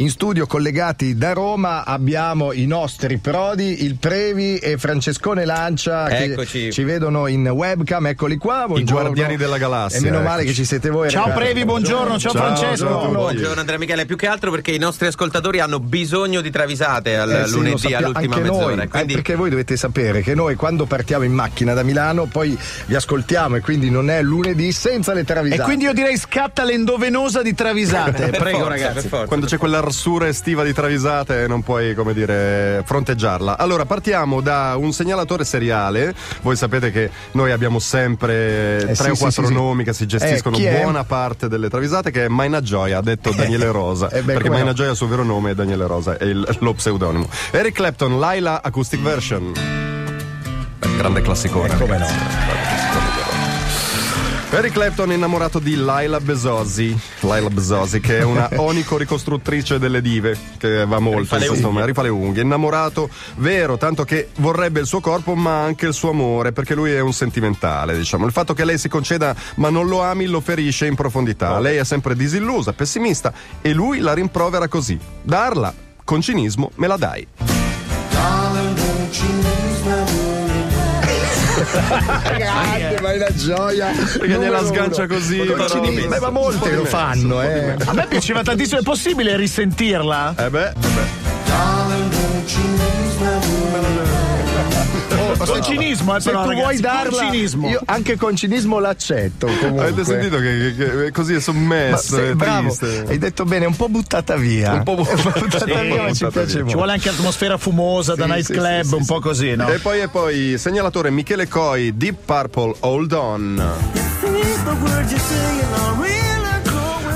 in studio collegati da Roma abbiamo i nostri prodi, il Previ e Francescone Lancia Eccoci. che ci vedono in webcam, eccoli qua. Buongiorno. guardiani della galassia, E meno male eccoci. che ci siete voi. Ciao ragazzi. Previ, buongiorno, ciao, Ciao, Francesco. tutti. Buongiorno Andrea Michele, più che altro perché i nostri ascoltatori hanno bisogno di travisate al Eh sì, lunedì sappiamo all'ultima anche mezz'ora. noi, quindi eh, perché voi dovete sapere che noi quando partiamo in macchina da Milano poi vi ascoltiamo e quindi non è lunedì senza le E travisate. quindi io direi scatta l'endovenosa di travisate. Prego, forza, ragazzi. Quando c'è quell'arsura estiva di travisate non puoi, come dire, fronteggiarla. Allora, partiamo da un segnalatore seriale. Voi sapete che noi abbiamo sempre Eh, tre sì, o sì, quattro sì, sì. nomi che si gestiscono Eh, chi è? buona parte delle travisate, che è Maina Gioia, ha detto Daniele Rosa. Eh, beh, perché Maina no. Gioia, il suo vero nome è Daniele Rosa, è il- lo pseudonimo. Eric Clapton, Laila Acoustic Version. Grande classicone. Eh, come ragazzi. Eric Clapton è innamorato di Laila Besosi, Laila Besosi che è una onico ricostruttrice delle dive, che va molto in questo momento, rifà le unghie, innamorato vero, tanto che vorrebbe il suo corpo ma anche il suo amore, perché lui è un sentimentale, diciamo. Il fatto che lei si conceda ma non lo ami lo ferisce in profondità. Lei è sempre disillusa, pessimista e lui la rimprovera così. Darla con cinismo me la dai. Grande, ma è una gioia. Perché gliela sgancia così, Ma, però- ci- beh, ma molte Un po' lo fanno, eh. A me piaceva tantissimo, è possibile risentirla? Eh beh, eh beh. Con cinismo, eh, Se però, tu ragazzi, vuoi darla, con cinismo. io anche con cinismo l'accetto. Comunque. Avete sentito che, che- che così è Ma sommesso, sei è bravo, triste. hai detto bene, un po' buttata via. Un po' bu- buttata Sì, via, ma ci piace via. Ci molto. vuole anche atmosfera fumosa da Sì, nightclub, sì, sì, un sì, po' così, no? E poi e poi segnalatore Michele Coi, Deep Purple, Hold On.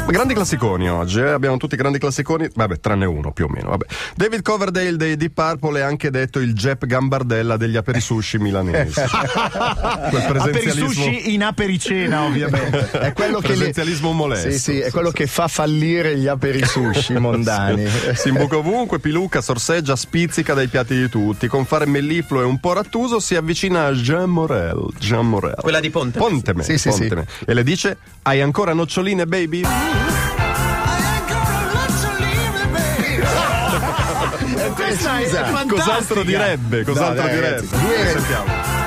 Grandi classiconi oggi, eh? abbiamo tutti grandi classiconi, vabbè, tranne uno più o meno. Vabbè. David Coverdale dei Deep Purple è anche detto il Jep Gambardella degli aperisushi milanesi. Quel presenzialismo, sushi in apericena, ovviamente. È quello che li- presenzialismo molesto. Sì, sì, è quello che fa fallire gli aperisushi mondani. Si imbuca ovunque, pilucca, sorseggia, spizzica dai piatti di tutti. Con fare mellifluo e un po' rattuso si avvicina a Jean Morel. Jean Morel. Quella di Ponte. Ponteme, Sì, sì, Ponteme. E le dice: Hai ancora noccioline, baby? Questa è fantastica. Cos'altro direbbe? Cos'altro No, dai, direbbe? ragazzi, due- Sentiamo.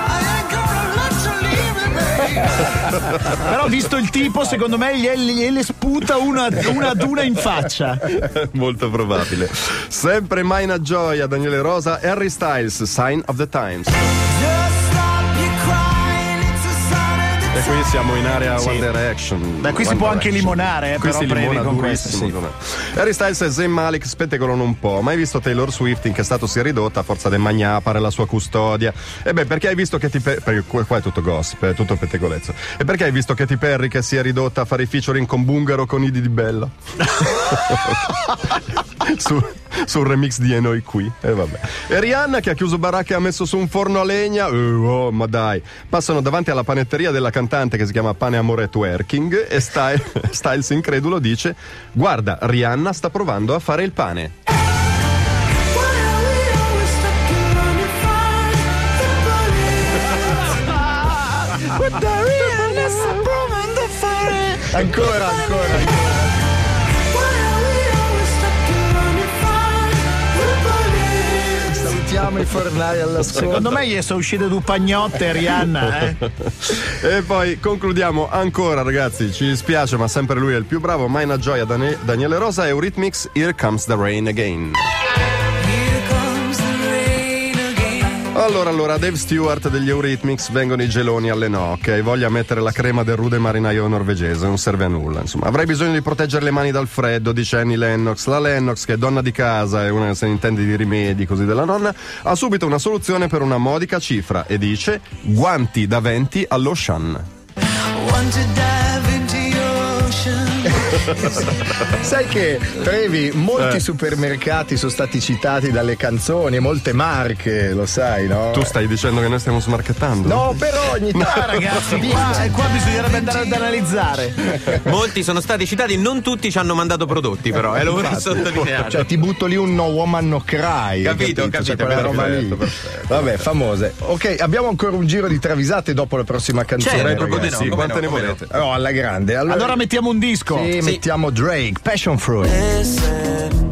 Però visto il tipo, secondo me gliele, sputa una, una ad una in faccia. Molto probabile. Sempre Maina Gioia, Daniele Rosa, Harry Styles, Sign of the Times. E qui siamo in area One Direction. Beh, qui si One può anche Direction. limonare, eh, Qui però si limona con questo, me. Harry Styles e Zayn Malik spettacolano un po'. Mai visto Taylor Swift in che stato si è ridotta a forza del magnapare la sua custodia? E beh, perché hai visto che ti Perry. Perché qua qua è tutto gossip, è tutto pettegolezzo. E perché hai visto Katy Perry che si è ridotta a fare i featuring con Bungaro con Idi di Bella? su, sul remix di E noi qui. E vabbè. E Rihanna che ha chiuso baracca e ha messo su un forno a legna. Eh, oh, ma dai. Passano davanti alla panetteria della cantante che si chiama Pane Amore Twerking e Style- Styles incredulo dice: Guarda, Rihanna sta provando a fare il pane. Ancora, ancora. Salutiamo i fornai all'ascolto. Secondo me gli sono uscite due pagnotte Rihanna, eh? E poi concludiamo ancora, ragazzi. Ci dispiace, ma sempre lui è il più bravo. Maina Gioia, Dane- Daniele Rosa, Eurythmics, Here Comes the Rain Again. Allora, allora, Dave Stewart degli Eurythmics vengono i geloni alle nocche. Hai voglia mettere la crema del rude marinaio norvegese, non serve a nulla. Insomma, avrei bisogno di proteggere le mani dal freddo, dice Annie Lennox. La Lennox, che è donna di casa e una se ne intende di rimedi così della nonna, ha subito una soluzione per una modica cifra e dice guanti da venti all'Ocean. Sai che, Trevi, molti Eh. supermercati sono stati citati dalle canzoni, molte marche, lo sai, no? Tu stai dicendo che noi stiamo smarchettando? No, però ogni tanto. Ragazzi, qua, eh, qua bisognerebbe andare ad analizzare. Molti sono stati citati, non tutti ci hanno mandato prodotti, però, è lo vorrei sottolineare. Cioè, ti butto lì un No Woman No Cry. Capito, Cioè, capito, quella perfetto, roba lì. Vabbè, famose. Ok, abbiamo ancora un giro di travisate dopo la prossima canzone. Certo, ragazzi. no, Sì, quante no, ne come no. volete? Oh, alla grande. Allora, Allora mettiamo un disco. sì, mettiamo Drake, Passion Fruit.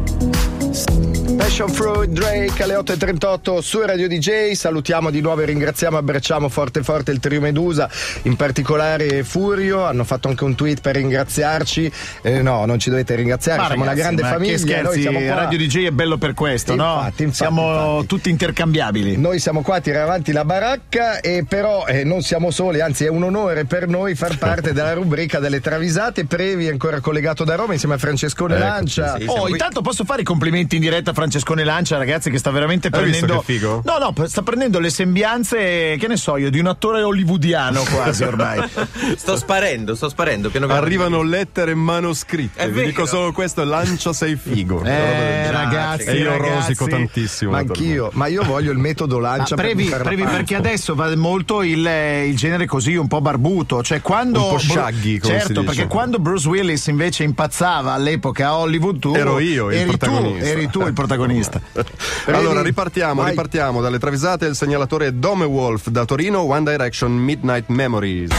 Passion Fruit Drake alle 8.38 su Radio DJ. Salutiamo di nuovo e ringraziamo abbracciamo forte forte il trio Medusa, in particolare Furio. Hanno fatto anche un tweet per ringraziarci. Eh, no, non ci dovete ringraziare, Ma siamo ragazzi, una grande ma famiglia. Che scherzi, Noi siamo qua. Radio DJ è bello per questo, no? Infatti, infatti, Siamo infatti. tutti intercambiabili. Noi siamo qua a tirare avanti la baracca e però eh, non siamo soli, anzi è un onore per noi far parte della rubrica delle travisate. Previ ancora collegato da Roma insieme a Francescone Eccoci, Lancia. sì, Oh, siamo qui. intanto posso fare i complimenti in diretta a Francescone Lancia, ragazzi, che sta veramente Hai visto prendendo. che figo? No, no, sta prendendo le sembianze, che ne so io, di un attore hollywoodiano quasi ormai. Sto sparendo, sto sparendo. Piano piano. Arrivano lettere manoscritte. È Vi vero. dico solo questo: lancia sei figo. Eh, ragazzi. e io ragazzi. rosico tantissimo. Ma anch'io, ma io voglio il metodo Lancia per previ, la previ, perché adesso va molto il, il genere così un po' barbuto, cioè quando Un po' shaggy, come si certo, dice. perché quando Bruce Willis invece impazzava all'epoca a Hollywood tu Ero io il eri tu, protagonista. eri tu il protagonista. Allora ripartiamo, Vai. ripartiamo dalle travisate. Il segnalatore Dome Wolf da Torino, One Direction Midnight Memories.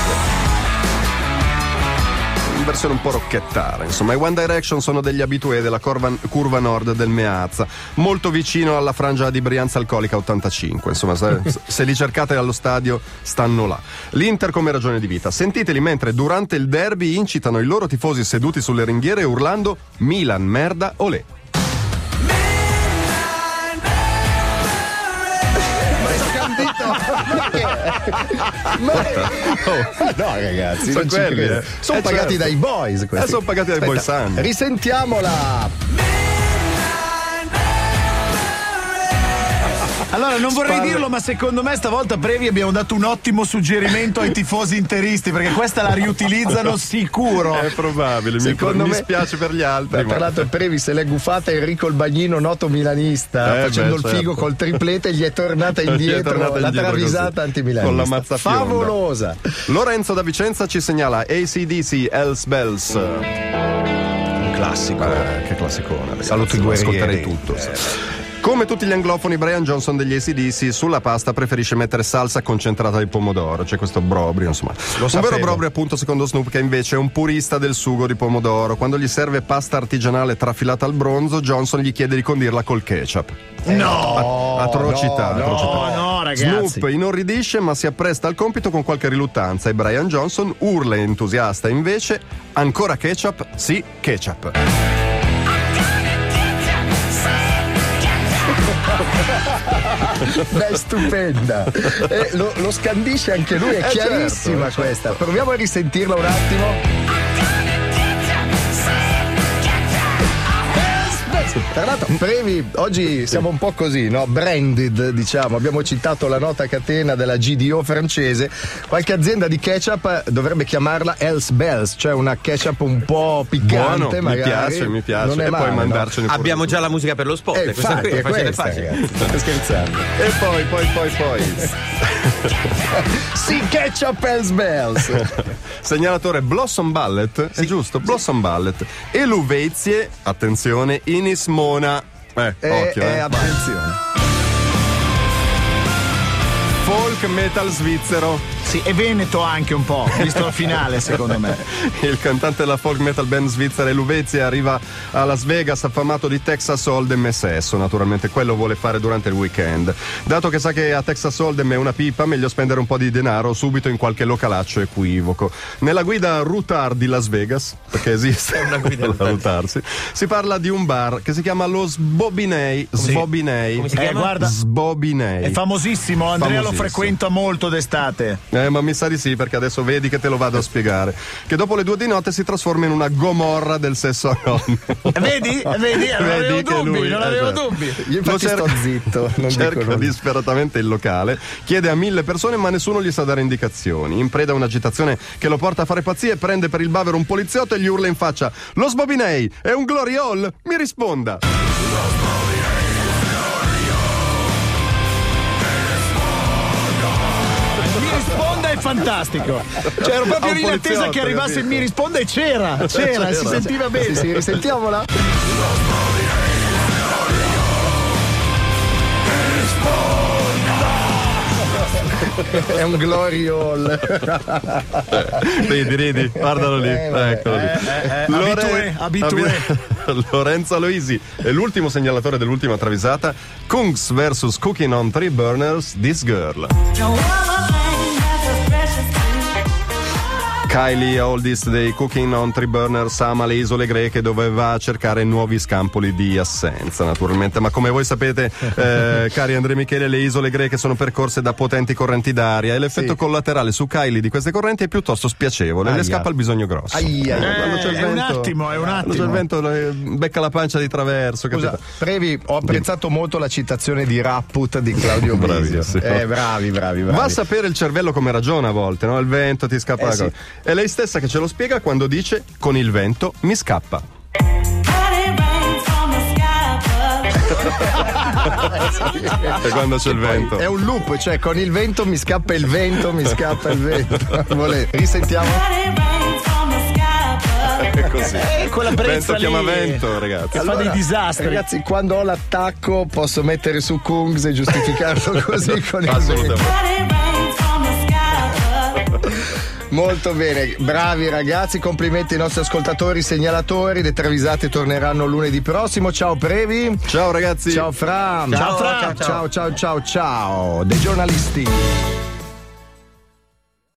In versione un po' rocchettara, insomma, i One Direction sono degli abitué della corva- curva nord del Meazza, molto vicino alla frangia di Brianza Alcolica 85. Insomma, se, se li cercate allo stadio, stanno là. L'Inter come ragione di vita. Sentiteli mentre durante il derby incitano i loro tifosi seduti sulle ringhiere urlando Milan, merda, olè. Ma... no, ragazzi, Sono quelli, eh. Sono Eh, pagati certo. dai boys. Questi. Eh, sono pagati dai boys sani. Risentiamola. Allora, non vorrei Spalle. dirlo, ma secondo me stavolta Previ abbiamo dato un ottimo suggerimento ai tifosi interisti, perché questa la riutilizzano sicuro. È probabile, mi, Secondo mi me- spiace per gli altri. Beh, ma- tra l'altro Previ se l'è gufata Enrico il Bagnino, noto milanista, Eh, facendo beh, il certo. figo col triplete gli è tornata Gli è indietro tornata la indietro travisata antimilanista. con la mazza. Favolosa. Lorenzo da Vicenza ci segnala ACDC Hells Bells. Un classico. Eh, che classicone. Saluto i guerrieri. Ascolterei tutto. sì. Come tutti gli anglofoni, Brian Johnson degli ACDC sulla pasta preferisce mettere salsa concentrata di pomodoro. C'è questo brobrio, insomma. un sapevo. vero brobrio, appunto, secondo Snoop, che invece è un purista del sugo di pomodoro. Quando gli serve pasta artigianale trafilata al bronzo, Johnson gli chiede di condirla col ketchup. No, atrocità, no, atrocità. no, no, ragazzi. Snoop inorridisce ma si appresta al compito con qualche riluttanza e Brian Johnson urla entusiasta invece ancora ketchup? Sì, ketchup. Beh, stupenda. Eh, lo, lo scandisce anche lui, è Eh, chiarissima certo, questa. Proviamo a risentirla un attimo. Tra l'altro, Previ, oggi siamo un po' così, no? Branded, diciamo. Abbiamo citato la nota catena della GDO francese. Qualche azienda di ketchup dovrebbe chiamarla Hells Bells, cioè una ketchup un po' piccante. Buono, mi magari. piace, mi piace. Non è e male, poi no? mandarcene pure Abbiamo già la musica per lo spot. Eh, questa infatti, qui è facile questa, facile. ragazzi. State scherzando. E poi, poi, poi, poi. Sì, ketchup Hells Bells. Segnalatore Blossom Ballet, è giusto? Blossom Ballet. E Luvezie, attenzione, Inismona. Eh, Eh, occhio, eh, eh. attenzione. Folk metal svizzero. Sì, e Veneto anche un po', visto il finale, secondo me. Il cantante della folk metal band svizzera Luvezia arriva a Las Vegas affamato di Texas Hold'em e sesso, naturalmente quello vuole fare durante il weekend. Dato che sa che a Texas Hold'em è una pipa, meglio spendere un po' di denaro subito in qualche localaccio equivoco. Nella guida Rutar di Las Vegas, perché esiste una guida Rutarsi, si parla di un bar che si chiama lo Sbobinei. Sbobinei. Come si Eh, chiama? guarda, Sbobinei. è famosissimo, Andrea lo Famosissimo. frequenta molto d'estate. Eh, ma mi sa di sì, perché adesso vedi che te lo vado a spiegare. Che dopo le due di notte si trasforma in una gomorra del sesso anonimo. Eh, Vedi? Eh, Vedi? Non avevo Vedi che dubbi, lui- non avevo certo. dubbi. Io infatti Lo cerca- sto zitto, non cerca dico disperatamente il locale, chiede a mille persone ma nessuno gli sa dare indicazioni. In preda a un'agitazione che lo porta a fare pazzie, prende per il bavero un poliziotto e gli urla in faccia Lo Sbobinei è un glory hall? Mi risponda! Fantastico. Cioè, ero proprio lì in attesa che arrivasse il mi risponda e c'era, c'era, si sentiva bene. Sì, sì, risentiamola. è un glory hall. ridi, ridi, guardalo lì. Eh, Eccolo lì. eh, abitué, abitué. Lorenzo Aloisi è l'ultimo segnalatore dell'ultima travisata. Kungs vs Cooking on Three Burners, This Girl. Kylie Oldest dei Cooking on Three Burners ama le isole greche dove va a cercare nuovi scampoli di assenza naturalmente ma come voi sapete eh, cari Andrea Michele le isole greche sono percorse da potenti correnti d'aria e l'effetto Sì. collaterale su Kylie di queste correnti è piuttosto spiacevole Aia. le scappa il bisogno grosso Ai, ai, ai. Quando c'è il è un vento- attimo, è un quando c'è il attimo. vento eh, becca la pancia di traverso Scusa? Previ, ho apprezzato molto la citazione di Rapput di Claudio Bravissimo. Bravissimo. Eh, bravi, bravi, bravi. Va a sapere il cervello come ragiona a volte, no? Il vento ti scappa Eh, la sì. È lei stessa che ce lo spiega quando dice con il vento mi scappa. E quando c'è il vento. È un loop, cioè con il vento mi scappa il vento, mi scappa il vento. Volete? Risentiamo? È così. Eh, quella Vento lì chiama vento, ragazzi. Che fa dei disastri. Ragazzi, quando ho l'attacco posso mettere su Kungs e giustificarlo così con il vento. Molto bene, bravi ragazzi, complimenti ai nostri ascoltatori, segnalatori, le travisate torneranno lunedì prossimo. Ciao Previ. Ciao ragazzi. Ciao Fra. Ciao, Fra. Ciao ciao ciao ciao. Dei giornalisti.